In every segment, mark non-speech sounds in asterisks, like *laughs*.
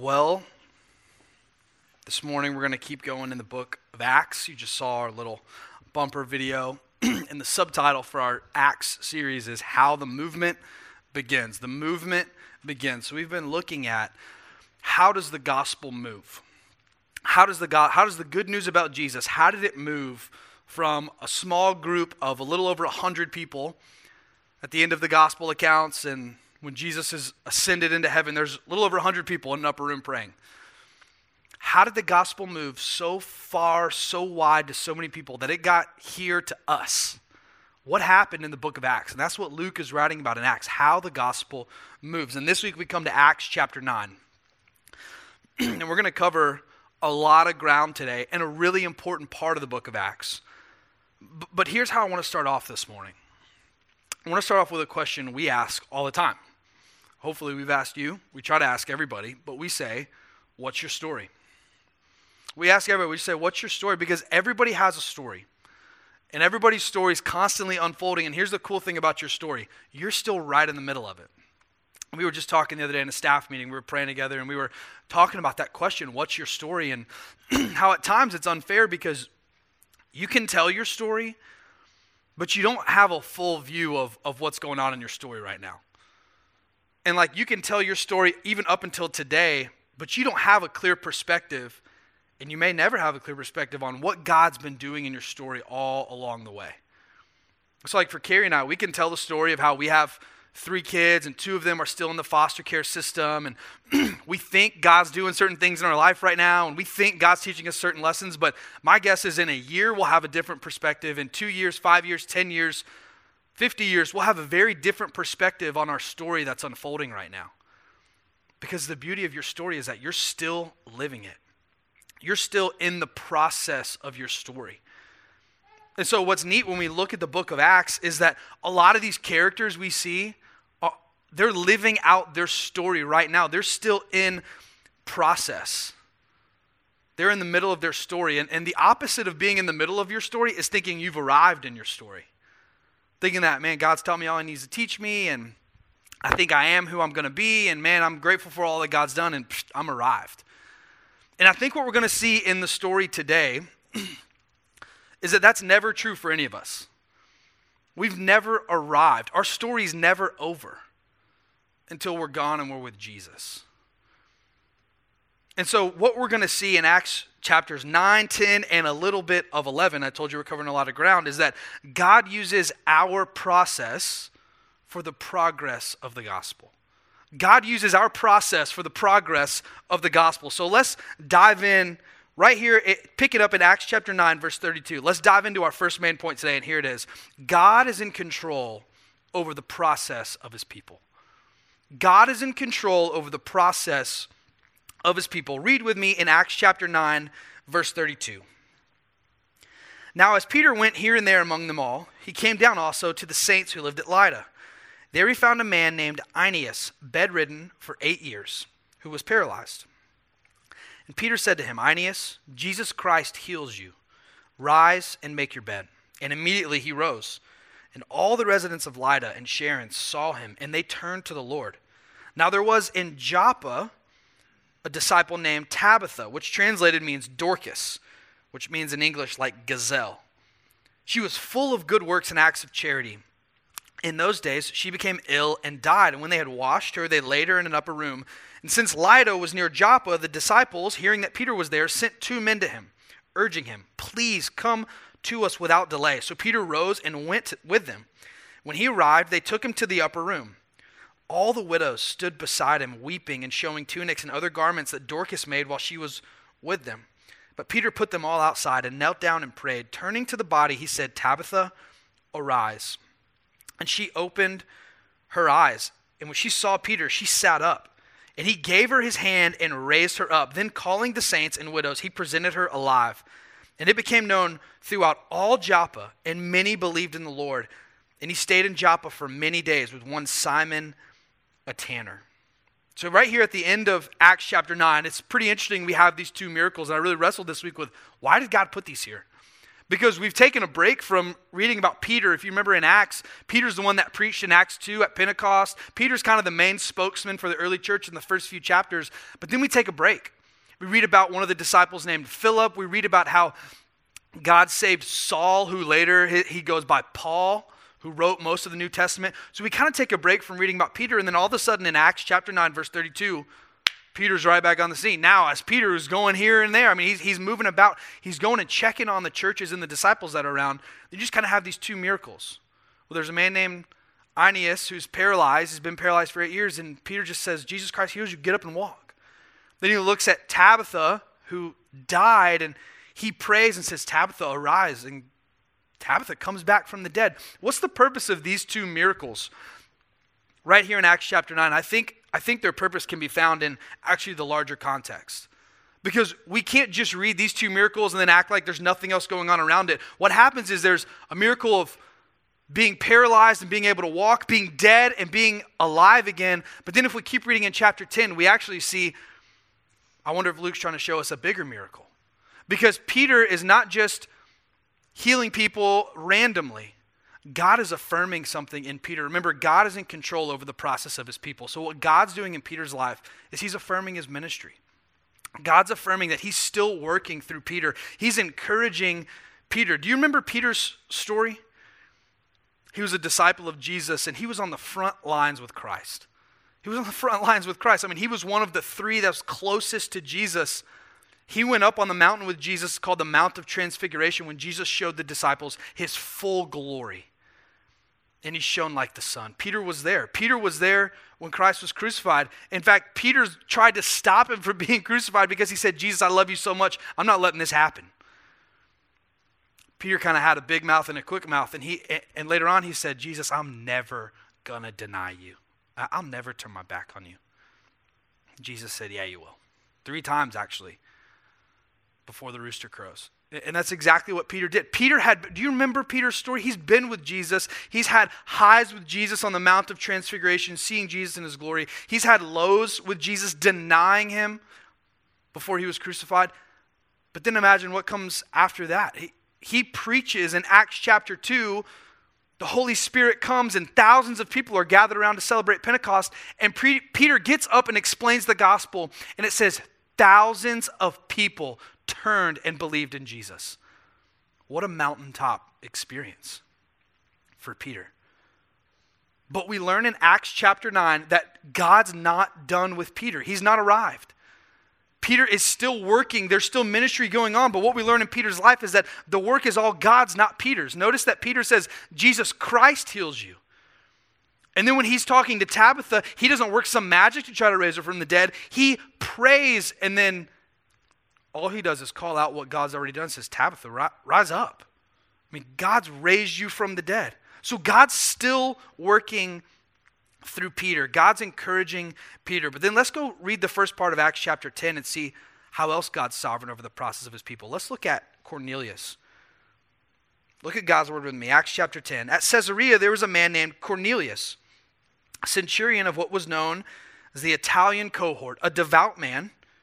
Well, this morning we're going to keep going in the book of Acts. You just saw our little bumper video. *clears throat* and the subtitle for our Acts series is How the Movement Begins. The movement begins. So we've been looking at how does the gospel move? How does the God, how does the good news about Jesus, how did it move from a small group of a little over 100 people at the end of the gospel accounts and when Jesus is ascended into heaven, there's a little over 100 people in an upper room praying. How did the gospel move so far, so wide to so many people that it got here to us? What happened in the book of Acts? And that's what Luke is writing about in Acts, how the gospel moves. And this week we come to Acts chapter 9. *clears throat* and we're going to cover a lot of ground today and a really important part of the book of Acts. But here's how I want to start off this morning. I want to start off with a question we ask all the time. Hopefully, we've asked you. We try to ask everybody, but we say, What's your story? We ask everybody, we say, What's your story? Because everybody has a story. And everybody's story is constantly unfolding. And here's the cool thing about your story you're still right in the middle of it. We were just talking the other day in a staff meeting. We were praying together and we were talking about that question what's your story? And *clears throat* how at times it's unfair because you can tell your story, but you don't have a full view of, of what's going on in your story right now. And like you can tell your story even up until today, but you don't have a clear perspective, and you may never have a clear perspective on what God's been doing in your story all along the way. So, like for Carrie and I, we can tell the story of how we have three kids, and two of them are still in the foster care system, and *clears throat* we think God's doing certain things in our life right now, and we think God's teaching us certain lessons. But my guess is in a year, we'll have a different perspective. In two years, five years, 10 years, 50 years, we'll have a very different perspective on our story that's unfolding right now. Because the beauty of your story is that you're still living it, you're still in the process of your story. And so, what's neat when we look at the book of Acts is that a lot of these characters we see, uh, they're living out their story right now. They're still in process. They're in the middle of their story. And, and the opposite of being in the middle of your story is thinking you've arrived in your story thinking that, man, God's telling me all He needs to teach me, and I think I am who I'm going to be, and man, I'm grateful for all that God's done, and psh, I'm arrived. And I think what we're going to see in the story today *clears throat* is that that's never true for any of us. We've never arrived. Our story's never over until we're gone and we're with Jesus. And so, what we're going to see in Acts chapters 9, 10, and a little bit of 11, I told you we're covering a lot of ground, is that God uses our process for the progress of the gospel. God uses our process for the progress of the gospel. So let's dive in right here, pick it up in Acts chapter 9, verse 32. Let's dive into our first main point today, and here it is God is in control over the process of his people. God is in control over the process of his people. Read with me in Acts chapter 9, verse 32. Now, as Peter went here and there among them all, he came down also to the saints who lived at Lydda. There he found a man named Aeneas, bedridden for eight years, who was paralyzed. And Peter said to him, Aeneas, Jesus Christ heals you. Rise and make your bed. And immediately he rose. And all the residents of Lydda and Sharon saw him, and they turned to the Lord. Now there was in Joppa a disciple named Tabitha, which translated means Dorcas, which means in English like gazelle. She was full of good works and acts of charity. In those days, she became ill and died. And when they had washed her, they laid her in an upper room. And since Lydda was near Joppa, the disciples, hearing that Peter was there, sent two men to him, urging him, Please come to us without delay. So Peter rose and went with them. When he arrived, they took him to the upper room. All the widows stood beside him, weeping and showing tunics and other garments that Dorcas made while she was with them. But Peter put them all outside and knelt down and prayed. Turning to the body, he said, Tabitha, arise. And she opened her eyes. And when she saw Peter, she sat up. And he gave her his hand and raised her up. Then, calling the saints and widows, he presented her alive. And it became known throughout all Joppa, and many believed in the Lord. And he stayed in Joppa for many days with one Simon a tanner. So, right here at the end of Acts chapter 9, it's pretty interesting we have these two miracles. And I really wrestled this week with why did God put these here? because we've taken a break from reading about Peter. If you remember in Acts, Peter's the one that preached in Acts 2 at Pentecost. Peter's kind of the main spokesman for the early church in the first few chapters. But then we take a break. We read about one of the disciples named Philip. We read about how God saved Saul, who later he goes by Paul, who wrote most of the New Testament. So we kind of take a break from reading about Peter. And then all of a sudden in Acts chapter 9, verse 32, Peter's right back on the scene. Now, as Peter is going here and there, I mean, he's, he's moving about, he's going and checking on the churches and the disciples that are around. You just kind of have these two miracles. Well, there's a man named Aeneas who's paralyzed. He's been paralyzed for eight years, and Peter just says, Jesus Christ heals you, get up and walk. Then he looks at Tabitha, who died, and he prays and says, Tabitha, arise. And Tabitha comes back from the dead. What's the purpose of these two miracles? Right here in Acts chapter 9, I think I think their purpose can be found in actually the larger context. Because we can't just read these two miracles and then act like there's nothing else going on around it. What happens is there's a miracle of being paralyzed and being able to walk, being dead and being alive again. But then if we keep reading in chapter 10, we actually see, I wonder if Luke's trying to show us a bigger miracle. Because Peter is not just healing people randomly, God is affirming something in Peter. Remember, God is in control over the process of his people. So, what God's doing in Peter's life is he's affirming his ministry. God's affirming that he's still working through Peter. He's encouraging Peter. Do you remember Peter's story? He was a disciple of Jesus and he was on the front lines with Christ. He was on the front lines with Christ. I mean, he was one of the three that was closest to Jesus. He went up on the mountain with Jesus called the Mount of Transfiguration when Jesus showed the disciples his full glory and he shone like the sun. Peter was there. Peter was there when Christ was crucified. In fact, Peter tried to stop him *laughs* from being crucified because he said, Jesus, I love you so much. I'm not letting this happen. Peter kind of had a big mouth and a quick mouth, and he and later on he said, Jesus, I'm never gonna deny you. I'll never turn my back on you. Jesus said, Yeah, you will. Three times actually before the rooster crows. And that's exactly what Peter did. Peter had, do you remember Peter's story? He's been with Jesus. He's had highs with Jesus on the Mount of Transfiguration, seeing Jesus in his glory. He's had lows with Jesus, denying him before he was crucified. But then imagine what comes after that. He, he preaches in Acts chapter 2. The Holy Spirit comes and thousands of people are gathered around to celebrate Pentecost. And pre- Peter gets up and explains the gospel. And it says, thousands of people turned and believed in Jesus. What a mountaintop experience for Peter. But we learn in Acts chapter 9 that God's not done with Peter. He's not arrived. Peter is still working. There's still ministry going on. But what we learn in Peter's life is that the work is all God's, not Peter's. Notice that Peter says, Jesus Christ heals you. And then when he's talking to Tabitha, he doesn't work some magic to try to raise her from the dead. He prays and then all he does is call out what God's already done, says, Tabitha, rise up. I mean, God's raised you from the dead. So God's still working through Peter. God's encouraging Peter. But then let's go read the first part of Acts chapter 10 and see how else God's sovereign over the process of his people. Let's look at Cornelius. Look at God's word with me. Acts chapter 10. At Caesarea, there was a man named Cornelius, a centurion of what was known as the Italian cohort, a devout man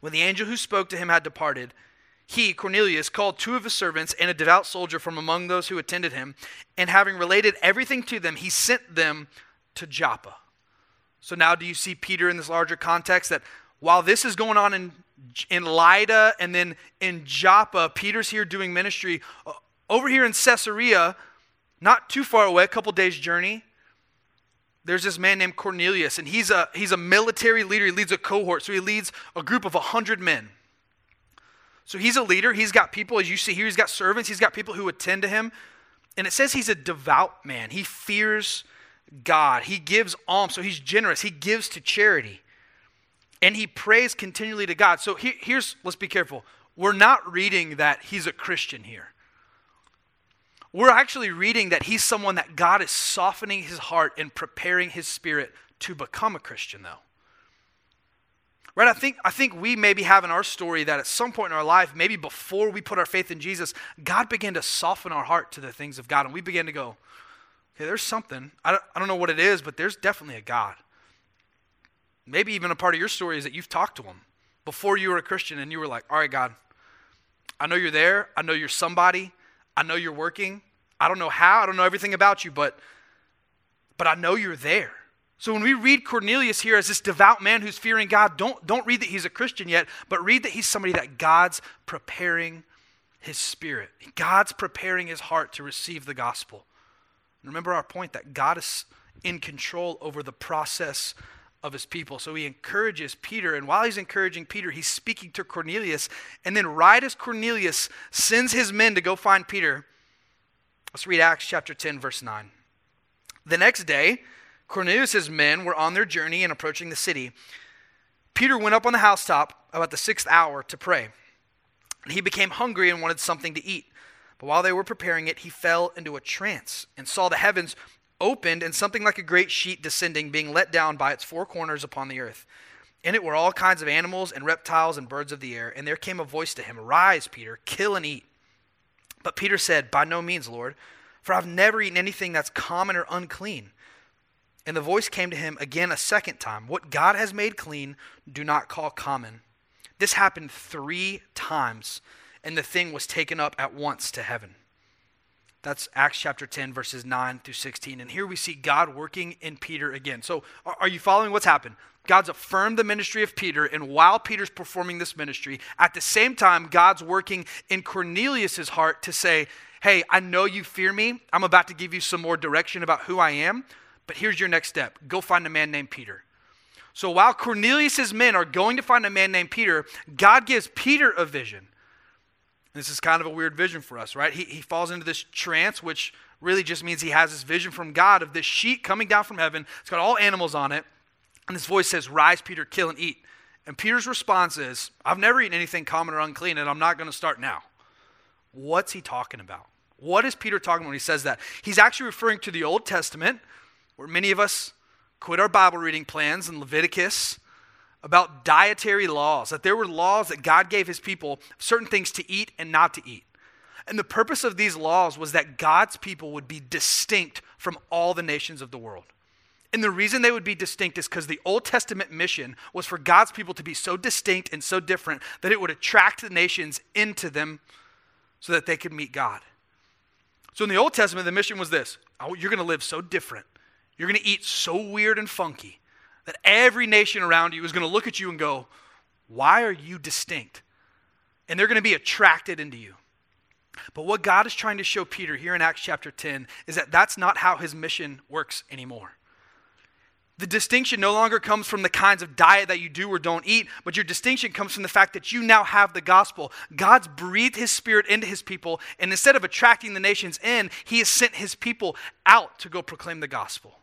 When the angel who spoke to him had departed, he, Cornelius, called two of his servants and a devout soldier from among those who attended him, and having related everything to them, he sent them to Joppa. So now, do you see Peter in this larger context that while this is going on in, in Lydda and then in Joppa, Peter's here doing ministry. Uh, over here in Caesarea, not too far away, a couple days' journey, there's this man named Cornelius, and he's a, he's a military leader. He leads a cohort, so he leads a group of 100 men. So he's a leader. He's got people, as you see here, he's got servants, he's got people who attend to him. And it says he's a devout man. He fears God. He gives alms, so he's generous. He gives to charity. And he prays continually to God. So here's, let's be careful. We're not reading that he's a Christian here. We're actually reading that he's someone that God is softening his heart and preparing his spirit to become a Christian, though. Right? I think, I think we maybe have in our story that at some point in our life, maybe before we put our faith in Jesus, God began to soften our heart to the things of God. And we began to go, okay, there's something. I don't, I don't know what it is, but there's definitely a God. Maybe even a part of your story is that you've talked to him before you were a Christian and you were like, all right, God, I know you're there. I know you're somebody. I know you're working. I don't know how. I don't know everything about you, but, but I know you're there. So when we read Cornelius here as this devout man who's fearing God, don't, don't read that he's a Christian yet, but read that he's somebody that God's preparing his spirit. God's preparing his heart to receive the gospel. Remember our point that God is in control over the process of his people. So he encourages Peter, and while he's encouraging Peter, he's speaking to Cornelius. And then, right as Cornelius sends his men to go find Peter, let's read Acts chapter 10, verse 9. The next day, Cornelius' men were on their journey and approaching the city. Peter went up on the housetop about the sixth hour to pray. And he became hungry and wanted something to eat. But while they were preparing it, he fell into a trance and saw the heavens opened and something like a great sheet descending, being let down by its four corners upon the earth. In it were all kinds of animals and reptiles and birds of the air. And there came a voice to him Rise, Peter, kill and eat. But Peter said, By no means, Lord, for I've never eaten anything that's common or unclean. And the voice came to him again a second time What God has made clean, do not call common. This happened three times, and the thing was taken up at once to heaven. That's Acts chapter 10, verses 9 through 16. And here we see God working in Peter again. So, are you following what's happened? God's affirmed the ministry of Peter, and while Peter's performing this ministry, at the same time, God's working in Cornelius' heart to say, Hey, I know you fear me. I'm about to give you some more direction about who I am. But here's your next step go find a man named Peter. So while Cornelius' men are going to find a man named Peter, God gives Peter a vision. This is kind of a weird vision for us, right? He, he falls into this trance, which really just means he has this vision from God of this sheet coming down from heaven. It's got all animals on it. And this voice says, Rise, Peter, kill and eat. And Peter's response is, I've never eaten anything common or unclean, and I'm not going to start now. What's he talking about? What is Peter talking about when he says that? He's actually referring to the Old Testament, where many of us quit our Bible reading plans in Leviticus about dietary laws, that there were laws that God gave his people, certain things to eat and not to eat. And the purpose of these laws was that God's people would be distinct from all the nations of the world. And the reason they would be distinct is because the Old Testament mission was for God's people to be so distinct and so different that it would attract the nations into them so that they could meet God. So in the Old Testament, the mission was this oh, you're going to live so different you're going to eat so weird and funky that every nation around you is going to look at you and go, Why are you distinct? And they're going to be attracted into you. But what God is trying to show Peter here in Acts chapter 10 is that that's not how his mission works anymore. The distinction no longer comes from the kinds of diet that you do or don't eat, but your distinction comes from the fact that you now have the gospel. God's breathed his spirit into his people, and instead of attracting the nations in, he has sent his people out to go proclaim the gospel.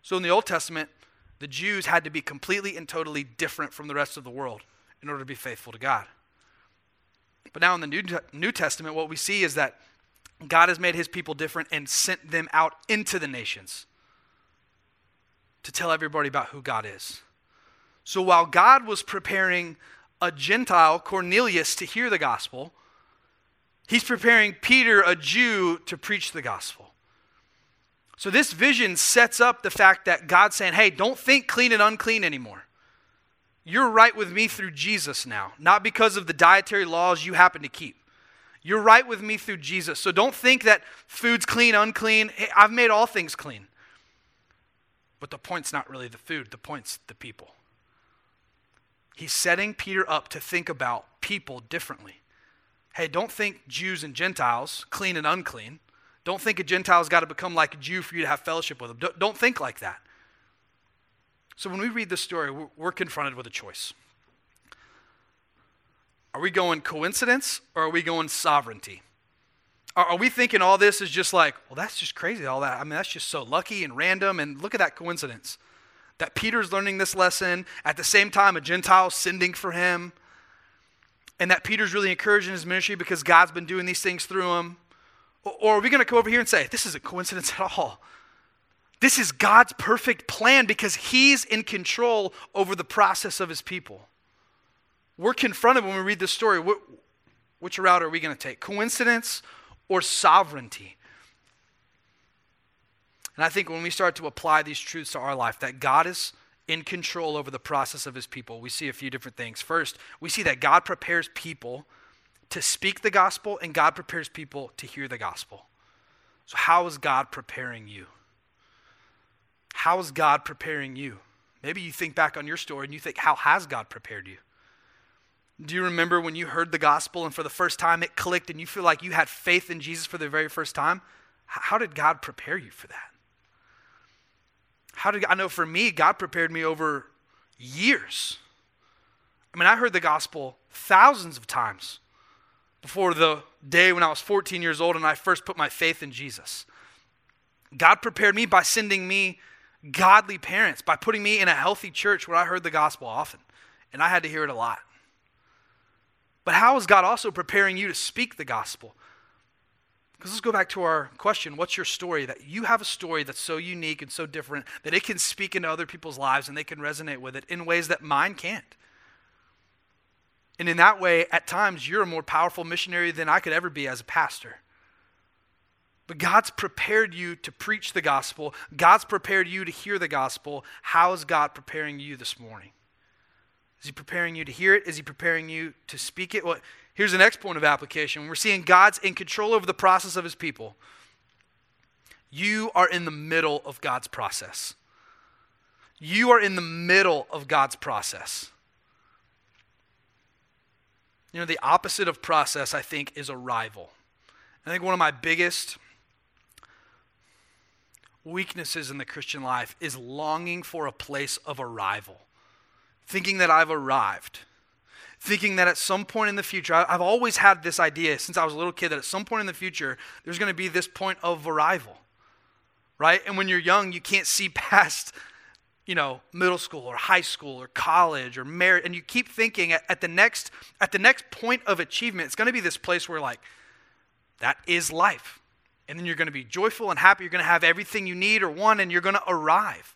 So in the Old Testament, the Jews had to be completely and totally different from the rest of the world in order to be faithful to God. But now in the New, Testament, what we see is that God has made his people different and sent them out into the nations to tell everybody about who God is. So while God was preparing a Gentile, Cornelius, to hear the gospel, he's preparing Peter, a Jew, to preach the gospel. So, this vision sets up the fact that God's saying, hey, don't think clean and unclean anymore. You're right with me through Jesus now, not because of the dietary laws you happen to keep. You're right with me through Jesus. So, don't think that food's clean, unclean. Hey, I've made all things clean. But the point's not really the food, the point's the people. He's setting Peter up to think about people differently. Hey, don't think Jews and Gentiles, clean and unclean. Don't think a Gentile's got to become like a Jew for you to have fellowship with them. Don't, think like that. So when we read this story, we're, confronted with a choice. Are we going coincidence or are we going sovereignty? Are, are we thinking all this is just like, well, that's just crazy, all that? I mean, that's just so lucky and random, and look at that coincidence. That Peter's learning this lesson, at the same time, a Gentile sending for him, and that Peter's really encouraging his ministry because God's been doing these things through him. Or are we going to come over here and say, this is a coincidence at all? This is God's perfect plan because He's in control over the process of His people. We're confronted when we read this story. Which route are we going to take? Coincidence or sovereignty? And I think when we start to apply these truths to our life, that God is in control over the process of his people, we see a few different things. First, we see that God prepares people to speak the gospel and God prepares people to hear the gospel. So, how is God preparing you? How is God preparing you? Maybe you think back on your story and you think, how has God prepared you? Do you remember when you heard the gospel and for the first time it clicked and you feel like you had faith in Jesus for the very first time? How did God prepare you for that? How did I know for me, God prepared me over years. I mean, I heard the gospel thousands of times before the day when I was 14 years old and I first put my faith in Jesus. God prepared me by sending me godly parents, by putting me in a healthy church where I heard the gospel often. And I had to hear it a lot. But how is God also preparing you to speak the gospel? Because let's go back to our question what's your story? That you have a story that's so unique and so different that it can speak into other people's lives and they can resonate with it in ways that mine can't. And in that way, at times, you're a more powerful missionary than I could ever be as a pastor. But God's prepared you to preach the gospel. God's prepared you to hear the gospel. How is God preparing you this morning? Is He preparing you to hear it? Is He preparing you to speak it? Well, Here's the next point of application. We're seeing God's in control over the process of his people. You are in the middle of God's process. You are in the middle of God's process. You know, the opposite of process, I think, is arrival. I think one of my biggest weaknesses in the Christian life is longing for a place of arrival, thinking that I've arrived thinking that at some point in the future, I've always had this idea since I was a little kid that at some point in the future, there's going to be this point of arrival, right? And when you're young, you can't see *laughs* past, you know, middle school or high school or college or marriage, and you keep thinking at, at the next at the next point of achievement, it's going to be this place where like that is life, and then you're going to be joyful and happy. You're going to have everything you need or want, and you're going to arrive.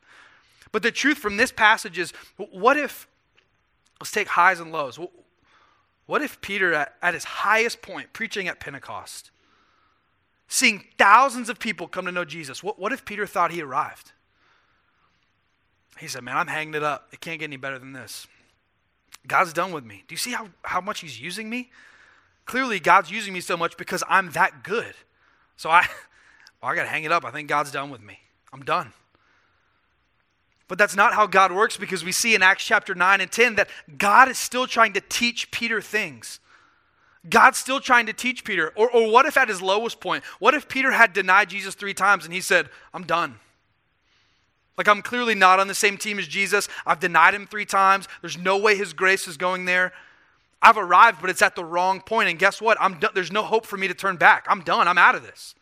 But the truth from this passage is, what if Let's take highs and lows. What if Peter, at, at his highest point, preaching at Pentecost, seeing thousands of people come to know Jesus, what, what if Peter thought he arrived? He said, Man, I'm hanging it up. It can't get any better than this. God's done with me. Do you see how, how much he's using me? Clearly, God's using me so much because I'm that good. So I, *laughs* well, I got to hang it up. I think God's done with me. I'm done. But that's not how God works because we see in Acts chapter 9 and 10 that God is still trying to teach Peter things. God's still trying to teach Peter. Or, or what if at his lowest point, what if Peter had denied Jesus three times and he said, I'm done? Like, I'm clearly not on the same team as Jesus. I've denied him three times. There's no way his grace is going there. I've arrived, but it's at the wrong point. And guess what? I'm done. There's no hope for me to turn back. I'm done. I'm out of this.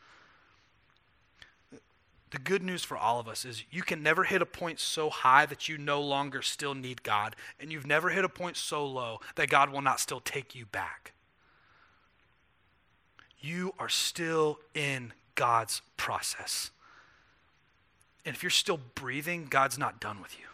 The good news for all of us is you can never hit a point so high that you no longer still need God, and you've never hit a point so low that God will not still take you back. You are still in God's process. And if you're still breathing, God's not done with you.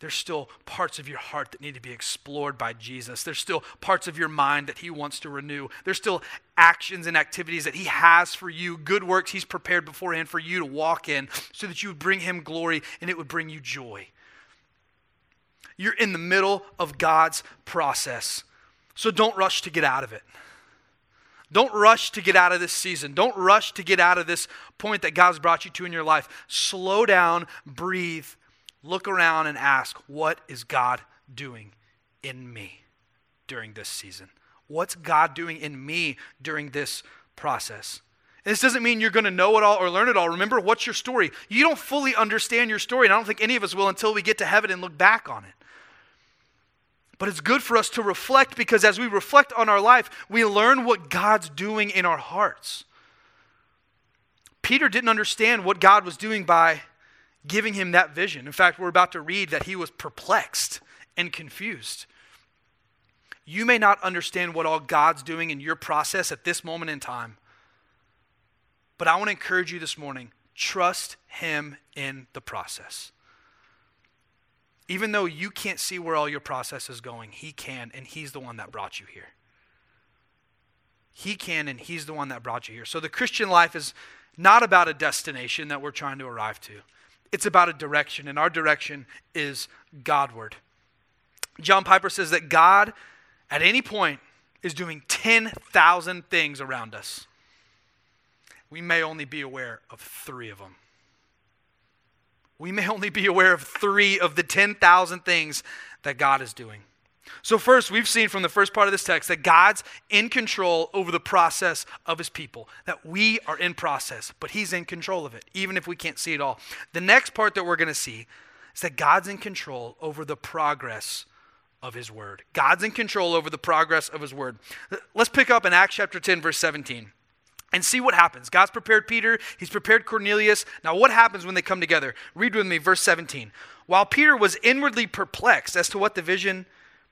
There's still parts of your heart that need to be explored by Jesus. There's still parts of your mind that He wants to renew. There's still actions and activities that He has for you, good works He's prepared beforehand for you to walk in so that you would bring Him glory and it would bring you joy. You're in the middle of God's process. So don't rush to get out of it. Don't rush to get out of this season. Don't rush to get out of this point that God's brought you to in your life. Slow down, breathe, look around and ask, what is God doing in me during this season? What's God doing in me during this process? And this doesn't mean you're going to know it all or learn it all. Remember, what's your story? You don't fully understand your story, and I don't think any of us will until we get to heaven and look back on it. But it's good for us to reflect because as we reflect on our life, we learn what God's doing in our hearts. Peter didn't understand what God was doing by giving him that vision. In fact, we're about to read that he was perplexed and confused. You may not understand what all God's doing in your process at this moment in time, But I want to encourage you this morning trust Him in the process. Even though you can't see where all your process is going, He can, and He's the one that brought you here. He can, and He's the one that brought you here. So the Christian life is not about a destination that we're trying to arrive to, it's about a direction, and our direction is Godward. John Piper says that God, at any point, is doing 10,000 things around us. We may only be aware of three of them. We may only be aware of three of the 10,000 things that God is doing. So, first, we've seen from the first part of this text that God's in control over the process of his people, that we are in process, but he's in control of it, even if we can't see it all. The next part that we're going to see is that God's in control over the progress of his word. God's in control over the progress of his word. Let's pick up in Acts chapter 10, verse 17 and see what happens. God's prepared Peter, he's prepared Cornelius. Now, what happens when they come together? Read with me, verse 17. While Peter was inwardly perplexed as to what the vision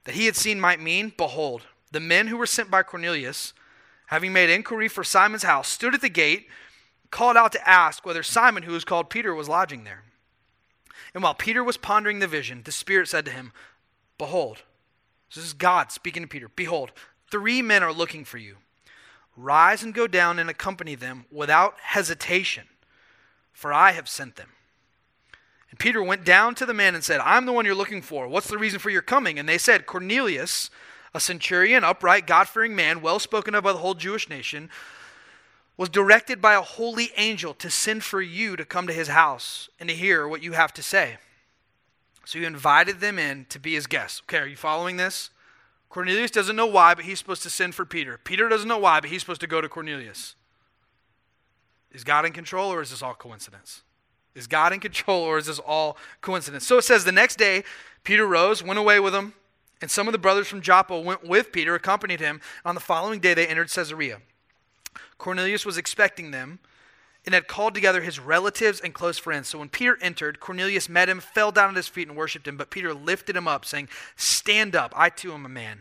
that he had seen might mean, behold, the men who were sent by Cornelius, having made inquiry for Simon's house, stood at the gate, called out to ask whether Simon, who was called Peter, was lodging there. And while Peter was pondering the vision, the Spirit said to him, Behold, this is God speaking to Peter, Behold, three men are looking for you. Rise and go down and accompany them without hesitation, for I have sent them. And Peter went down to the men and said, I'm the one you're looking for. What's the reason for your coming? And they said, Cornelius, a centurion, upright, God fearing man, well spoken of by the whole Jewish nation, was directed by a holy angel to send for you to come to his house and to hear what you have to say. So he invited them in to be his guests. Okay, are you following this? Cornelius doesn't know why, but he's supposed to send for Peter. Peter doesn't know why, but he's supposed to go to Cornelius. Is God in control or is this all coincidence? Is God in control or is this all coincidence? So it says the next day, Peter rose, went away with him, and some of the brothers from Joppa went with Peter, accompanied him. On the following day, they entered Caesarea. Cornelius was expecting them and had called together his relatives and close friends. So when Peter entered, Cornelius met him, fell down at his feet, and worshipped him. But Peter lifted him up, saying, Stand up, I too am a man.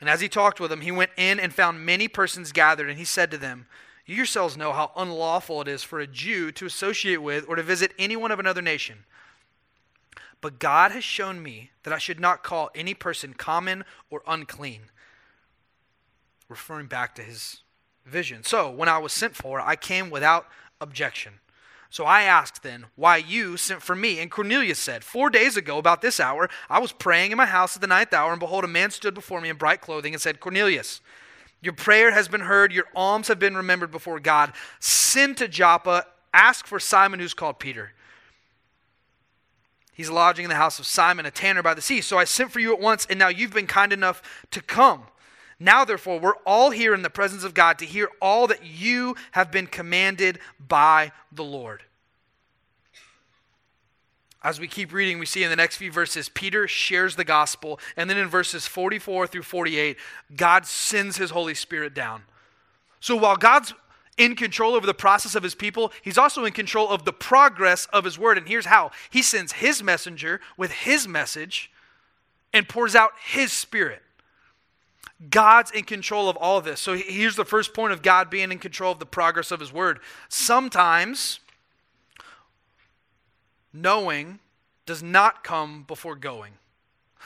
And as he talked with them, he went in and found many persons gathered, and he said to them, You yourselves know how unlawful it is for a Jew to associate with or to visit anyone of another nation. But God has shown me that I should not call any person common or unclean. Referring back to his vision. So when I was sent for, I came without objection. So I asked then, Why you sent for me? And Cornelius said, Four days ago, about this hour, I was praying in my house at the ninth hour, and behold, a man stood before me in bright clothing and said, Cornelius, your prayer has been heard, your alms have been remembered before God. Send to Joppa, ask for Simon who's called Peter. He's lodging in the house of Simon, a tanner by the sea. So I sent for you at once, and now you've been kind enough to come. Now, therefore, we're all here in the presence of God to hear all that you have been commanded by the Lord. As we keep reading, we see in the next few verses, Peter shares the gospel. And then in verses 44 through 48, God sends his Holy Spirit down. So while God's in control over the process of his people, he's also in control of the progress of his word. And here's how he sends his messenger with his message and pours out his spirit. God's in control of all of this. So here's the first point of God being in control of the progress of His Word. Sometimes knowing does not come before going.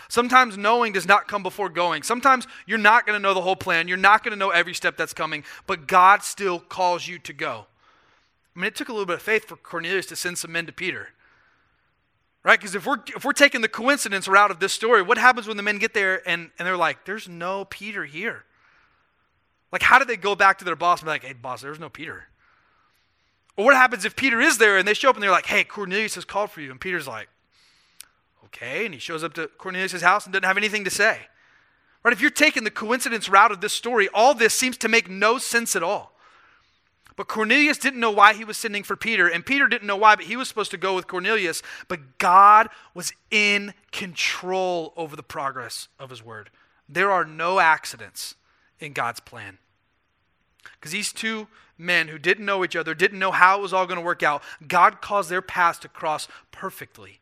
Sometimes knowing does not come before going. Sometimes you're not going to know the whole plan. You're not going to know every step that's coming, but God still calls you to go. I mean, it took a little bit of faith for Cornelius to send some men to Peter. Right? Because if we're, if we're taking the coincidence route of this story, what happens when the men get there and, and they're like, there's no Peter here? Like, how do they go back to their boss and be like, hey, boss, there's no Peter? Or what happens if Peter is there and they show up and they're like, hey, Cornelius has called for you? And Peter's like, okay. And he shows up to Cornelius' house and doesn't have anything to say. Right? If you're taking the coincidence route of this story, all this seems to make no sense at all. But Cornelius didn't know why he was sending for Peter, and Peter didn't know why, but he was supposed to go with Cornelius. But God was in control over the progress of his word. There are no accidents in God's plan. Because these two men who didn't know each other, didn't know how it was all going to work out, God caused their paths to cross perfectly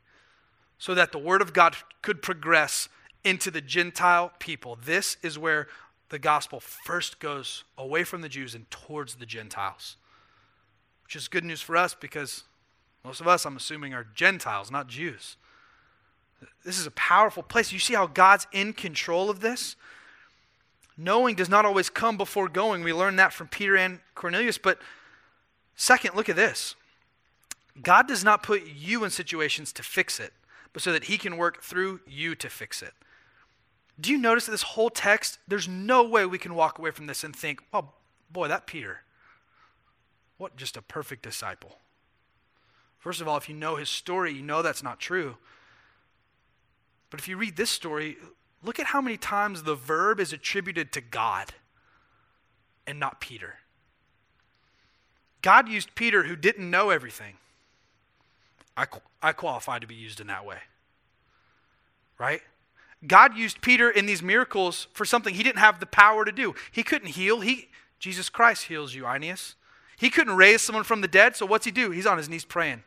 so that the word of God could progress into the Gentile people. This is where the gospel first goes away from the Jews and towards the Gentiles. which is good news for us because most of us, I'm assuming, are Gentiles, not Jews. This is a powerful place. You see how God's in control of this? Knowing does not always come before going. We learned that from Peter and Cornelius. But second, look at this God does not put you in situations to fix it, but so that He can work through you to fix it. Do you notice that this whole text, there's no way we can walk away from this and think, well, boy, that Peter, what just a perfect disciple. First of all, if you know his story, you know that's not true. But if you read this story, look at how many times the verb is attributed to God and not Peter. God used Peter who didn't know everything. I, I qualify to be used in that way. Right? God used Peter in these miracles for something he didn't have the power to do. He couldn't heal. He, Jesus Christ heals you, Aeneas. He couldn't raise someone from the dead, so what's he do? He's on his knees praying.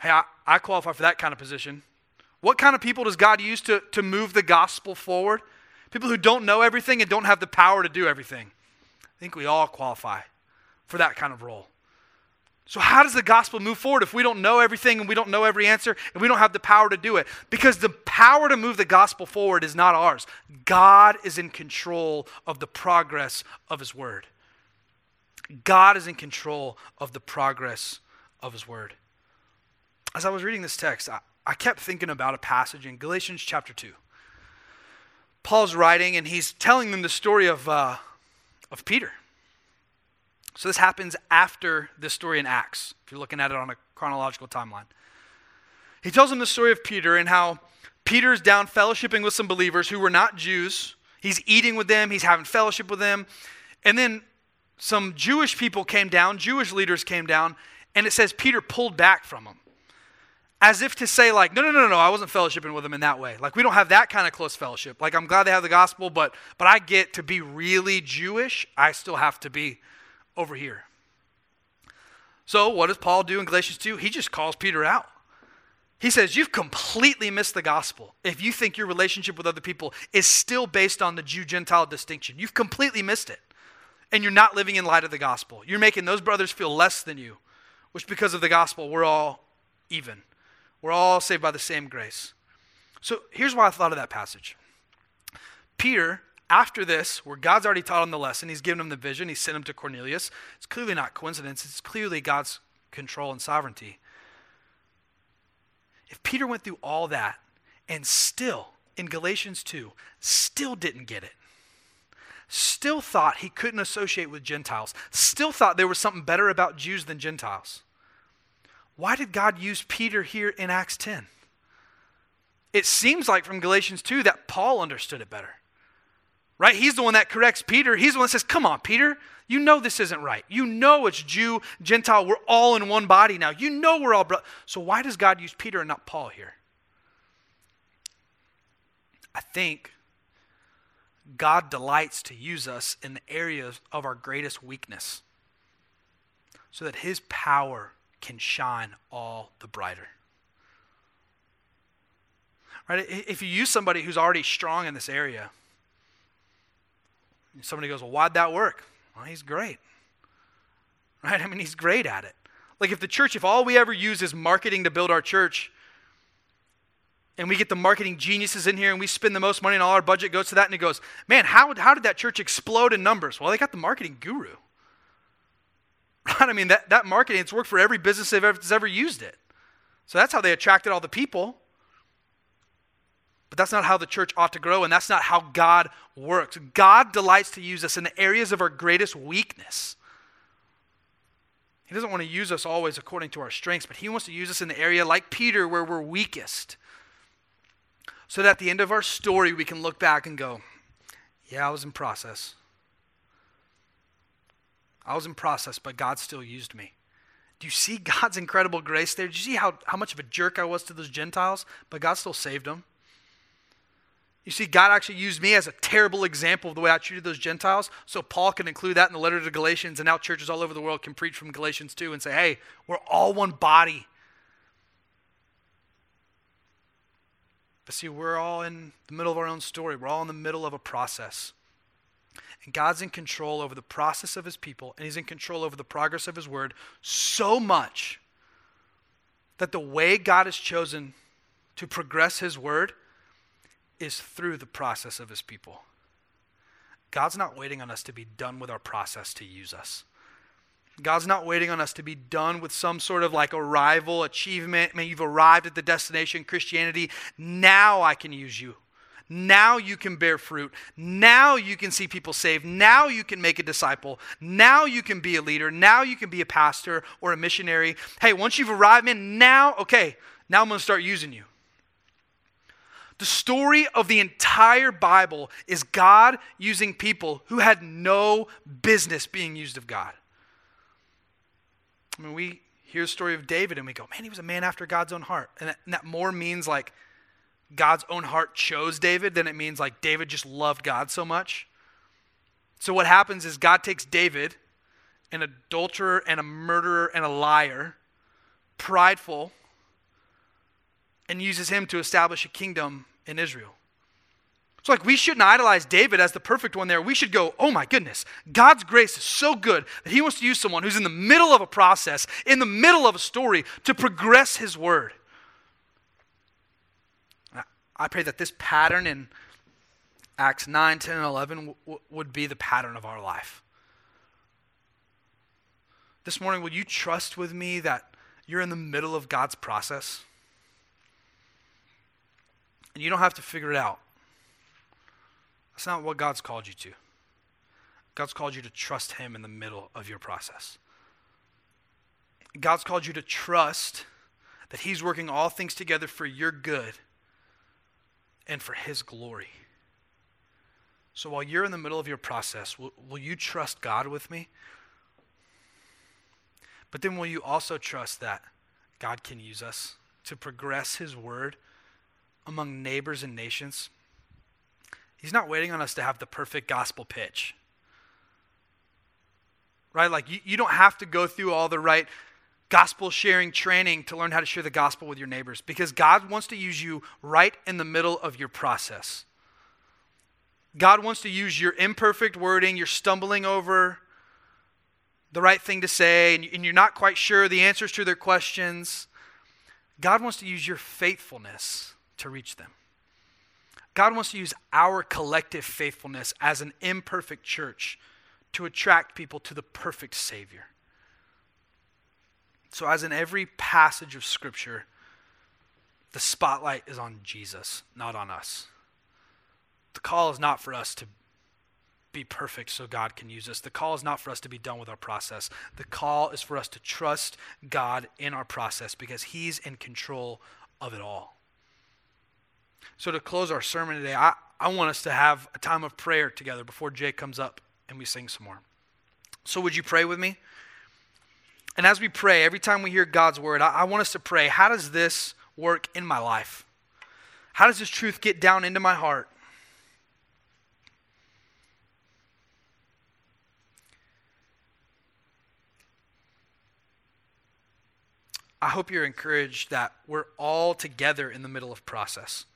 Hey, I, I qualify for that kind of position. What kind of people does God use to, to move the gospel forward? People who don't know everything and don't have the power to do everything. I think we all qualify for that kind of role. So, how does the gospel move forward if we don't know everything and we don't know every answer and we don't have the power to do it? Because the power to move the gospel forward is not ours. God is in control of the progress of His word. God is in control of the progress of His word. As I was reading this text, I, I kept thinking about a passage in Galatians chapter 2. Paul's writing and he's telling them the story of, uh, of Peter. So this happens after this story in Acts, if you're looking at it on a chronological timeline. He tells them the story of Peter and how Peter's down fellowshipping with some believers who were not Jews. He's eating with them, he's having fellowship with them. And then some Jewish people came down, Jewish leaders came down, and it says Peter pulled back from them. As if to say, like, no, no, no, no, I wasn't fellowshipping with them in that way. Like, we don't have that kind of close fellowship. Like, I'm glad they have the gospel, but but I get to be really Jewish, I still have to be over here. So, what does Paul do in Galatians 2? He just calls Peter out. He says, You've completely missed the gospel if you think your relationship with other people is still based on the Jew Gentile distinction. You've completely missed it. And you're not living in light of the gospel. You're making those brothers feel less than you, which because of the gospel, we're all even. We're all saved by the same grace. So here's why I thought of that passage. Peter after this, where God's already taught him the lesson, he's given him the vision, he sent him to Cornelius. It's clearly not coincidence, it's clearly God's control and sovereignty. If Peter went through all that and still, in Galatians 2, still didn't get it, still thought he couldn't associate with Gentiles, still thought there was something better about Jews than Gentiles, why did God use Peter here in Acts 10? It seems like from Galatians 2 that Paul understood it better right? He's the one that corrects Peter. He's the one that says, Come on, Peter, you know this isn't right. You know it's Jew, Gentile. We're all in one body now. You know we're all brothers. So why does God use Peter and not Paul here? I think God delights to use us in the areas of our greatest weakness so that his power can shine all the brighter. Right? If you use somebody who's already strong in this area, Somebody goes, Well, why'd that work? Well, he's great. Right? I mean, he's great at it. Like, if the church, if all we ever use is marketing to build our church, and we get the marketing geniuses in here and we spend the most money and all our budget goes to that, and it goes, Man, how, how did that church explode in numbers? Well, they got the marketing guru. *laughs* Right? I mean, that, that marketing, it's worked for every business they've that's ever used it. So that's how they attracted all the people. But that's not how the church ought to grow, and that's not how God works. God delights to use us in the areas of our greatest weakness. He doesn't want to use us always according to our strengths, but He wants to use us in the area like Peter where we're weakest. So that at the end of our story, we can look back and go, Yeah, I was in process. I was in process, but God still used me. Do you see *laughs* God's incredible grace there? Do you see how, how much of a jerk I was to those Gentiles? But God still saved them. You see, God actually used me as a terrible example of the way I treated those Gentiles. So Paul can include that in the letter to Galatians, and now churches all over the world can preach from Galatians 2 and say, hey, we're all one body. But see, we're all in the middle of our own story, we're all in the middle of a process. And God's in control over the process of his people, and he's in control over the progress of his word so much that the way God has chosen to progress his word is through the process of his people. God's not waiting on us to be done with our process to use us. God's not waiting on us to be done with some sort of like arrival, achievement. I mean, you've arrived at the destination, Christianity. Now I can use you. Now you can bear fruit. Now you can see people saved. Now you can make a disciple. Now you can be a leader. Now you can be a pastor or a missionary. Hey, once you've arrived, man, now, okay, now I'm going to start using you. The story of the entire Bible is God using people who had no business being used of God. I mean, we hear the story of David and we go, man, he was a man after God's own heart. And that, and that more means like God's own heart chose David than it means like David just loved God so much. So what happens is God takes David, an adulterer and a murderer and a liar, prideful, and uses him to establish a kingdom in Israel. It's like we shouldn't idolize David as the perfect one there. We should go, oh my goodness, God's grace is so good that he wants to use someone who's in the middle of a process, in the middle of a story, to progress his word. I pray that this pattern in Acts 9, 10, and 11 w- w- would be the pattern of our life. This morning, will you trust with me that you're in the middle of God's process? And you don't have to figure it out. That's not what God's called you to. God's called you to trust Him in the middle of your process. God's called you to trust that He's working all things together for your good and for His glory. So while you're in the middle of your process, will, will you trust God with me? But then will you also trust that God can use us to progress His word among neighbors and nations? He's not waiting on us to have the perfect gospel pitch. Right? Like, you, you don't have to go through all the right gospel sharing training to learn how to share the gospel with your neighbors because God wants to use you right in the middle of your process. God wants to use your imperfect wording, you're stumbling over the right thing to say, and you're not quite sure the answers to their questions. God wants to use your faithfulness to reach them. God wants to use our collective faithfulness as an imperfect church to attract people to the perfect Savior. So, as in every passage of Scripture, the spotlight is on Jesus, not on us. The call is not for us to be perfect so God can use us. The call is not for us to be done with our process. The call is for us to trust God in our process because He's in control of it all. So, to close our sermon today, I, I want us to have a time of prayer together before Jay comes up and we sing some more. So, would you pray with me? And as we pray, every time we hear God's word, I, I want us to pray how does this work in my life? How does this truth get down into my heart? I hope you're encouraged that we're all together in the middle of process.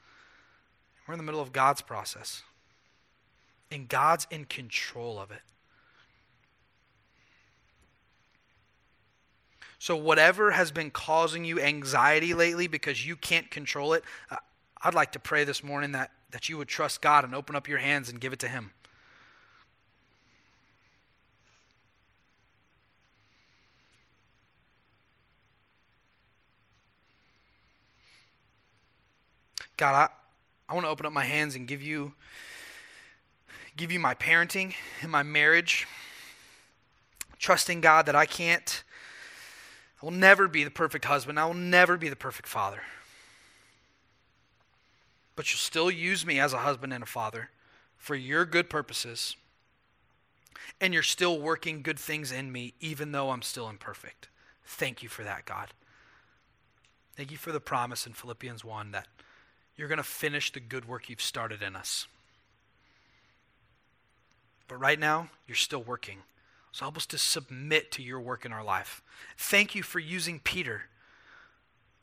We're in the middle of God's process. And God's in control of it. So, whatever has been causing you anxiety lately because you can't control it, uh, I'd like to pray this morning that, that you would trust God and open up your hands and give it to Him. God, I, I want to open up my hands and give you give you my parenting and my marriage. Trusting God that I can't I will never be the perfect husband. I will never be the perfect father. But you'll still use me as a husband and a father for your good purposes. And you're still working good things in me, even though I'm still imperfect. Thank you for that, God. Thank you for the promise in Philippians 1 that you're going to finish the good work you've started in us. But right now, you're still working. So help us to submit to your work in our life. Thank you for using Peter.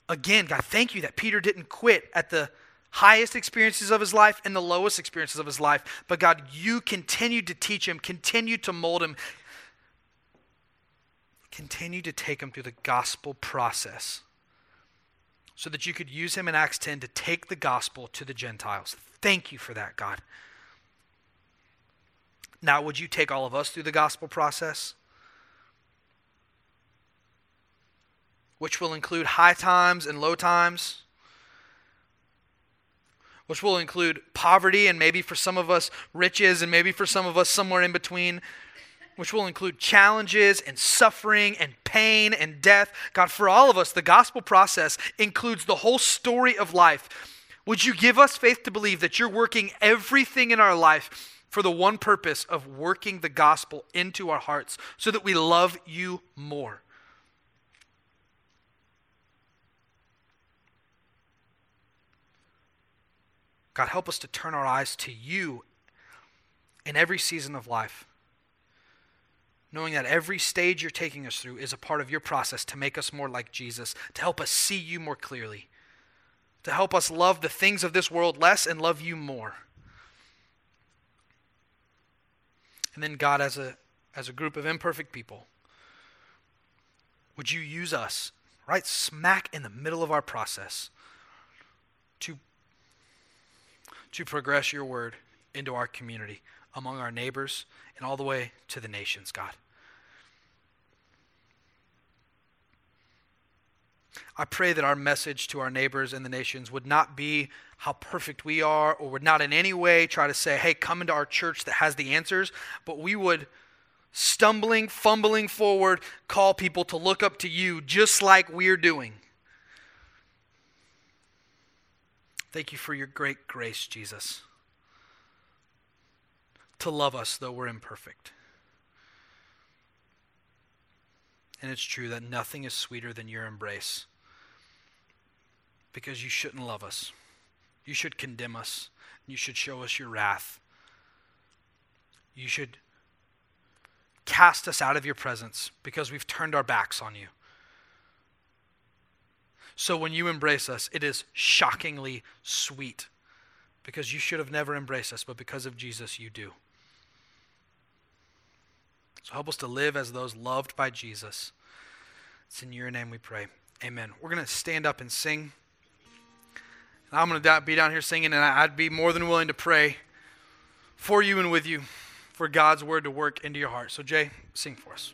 Again, God, thank you that Peter didn't quit at the highest experiences of his life and the lowest experiences of his life. But God, you continued to teach him, continue to mold him, continue to take him through the gospel process so that you could use him in Acts 10 to take the gospel to the Gentiles. Thank you for that, God. Now, would you take all of us through the gospel process? Which will include high times and low times which will include poverty and maybe for some of us riches and maybe for some of us somewhere in between, which will include challenges and suffering and pain and death. God, for all of us, the gospel process includes the whole story of life. Would you give us faith to believe that you're working everything in our life for the one purpose of working the gospel into our hearts so that we love you more? God, help us to turn our eyes to you in every season of life. Knowing that every stage you're taking us through is a part of your process to make us more like Jesus, to help us see you more clearly, to help us love the things of this world less and love you more. And then, God, as a, as a group of imperfect people, would you use us right smack in the middle of our process to to progress your word into our community, among our neighbors, and all the way to the nations, God. I pray that our message to our neighbors and the nations would not be how perfect we are, or would not in any way try to say, hey, come into our church that has the answers, but we would, stumbling, fumbling forward, call people to look up to you just like we're doing. Thank you for your great grace, Jesus, to love us though we're imperfect. And it's true that nothing is sweeter than your embrace because you shouldn't love us. You should condemn us. You should show us your wrath. You should cast us out of your presence because we've turned our backs on you. So when you embrace us, it is shockingly sweet because you should have never embraced us, but because of Jesus, you do. So help us to live as those loved by Jesus. It's in your name we pray. Amen. We're going to stand up and sing. And I'm going to be down here singing, and I'd be more than willing to pray for you and with you for God's word to work into your heart. So, Jay, sing for us.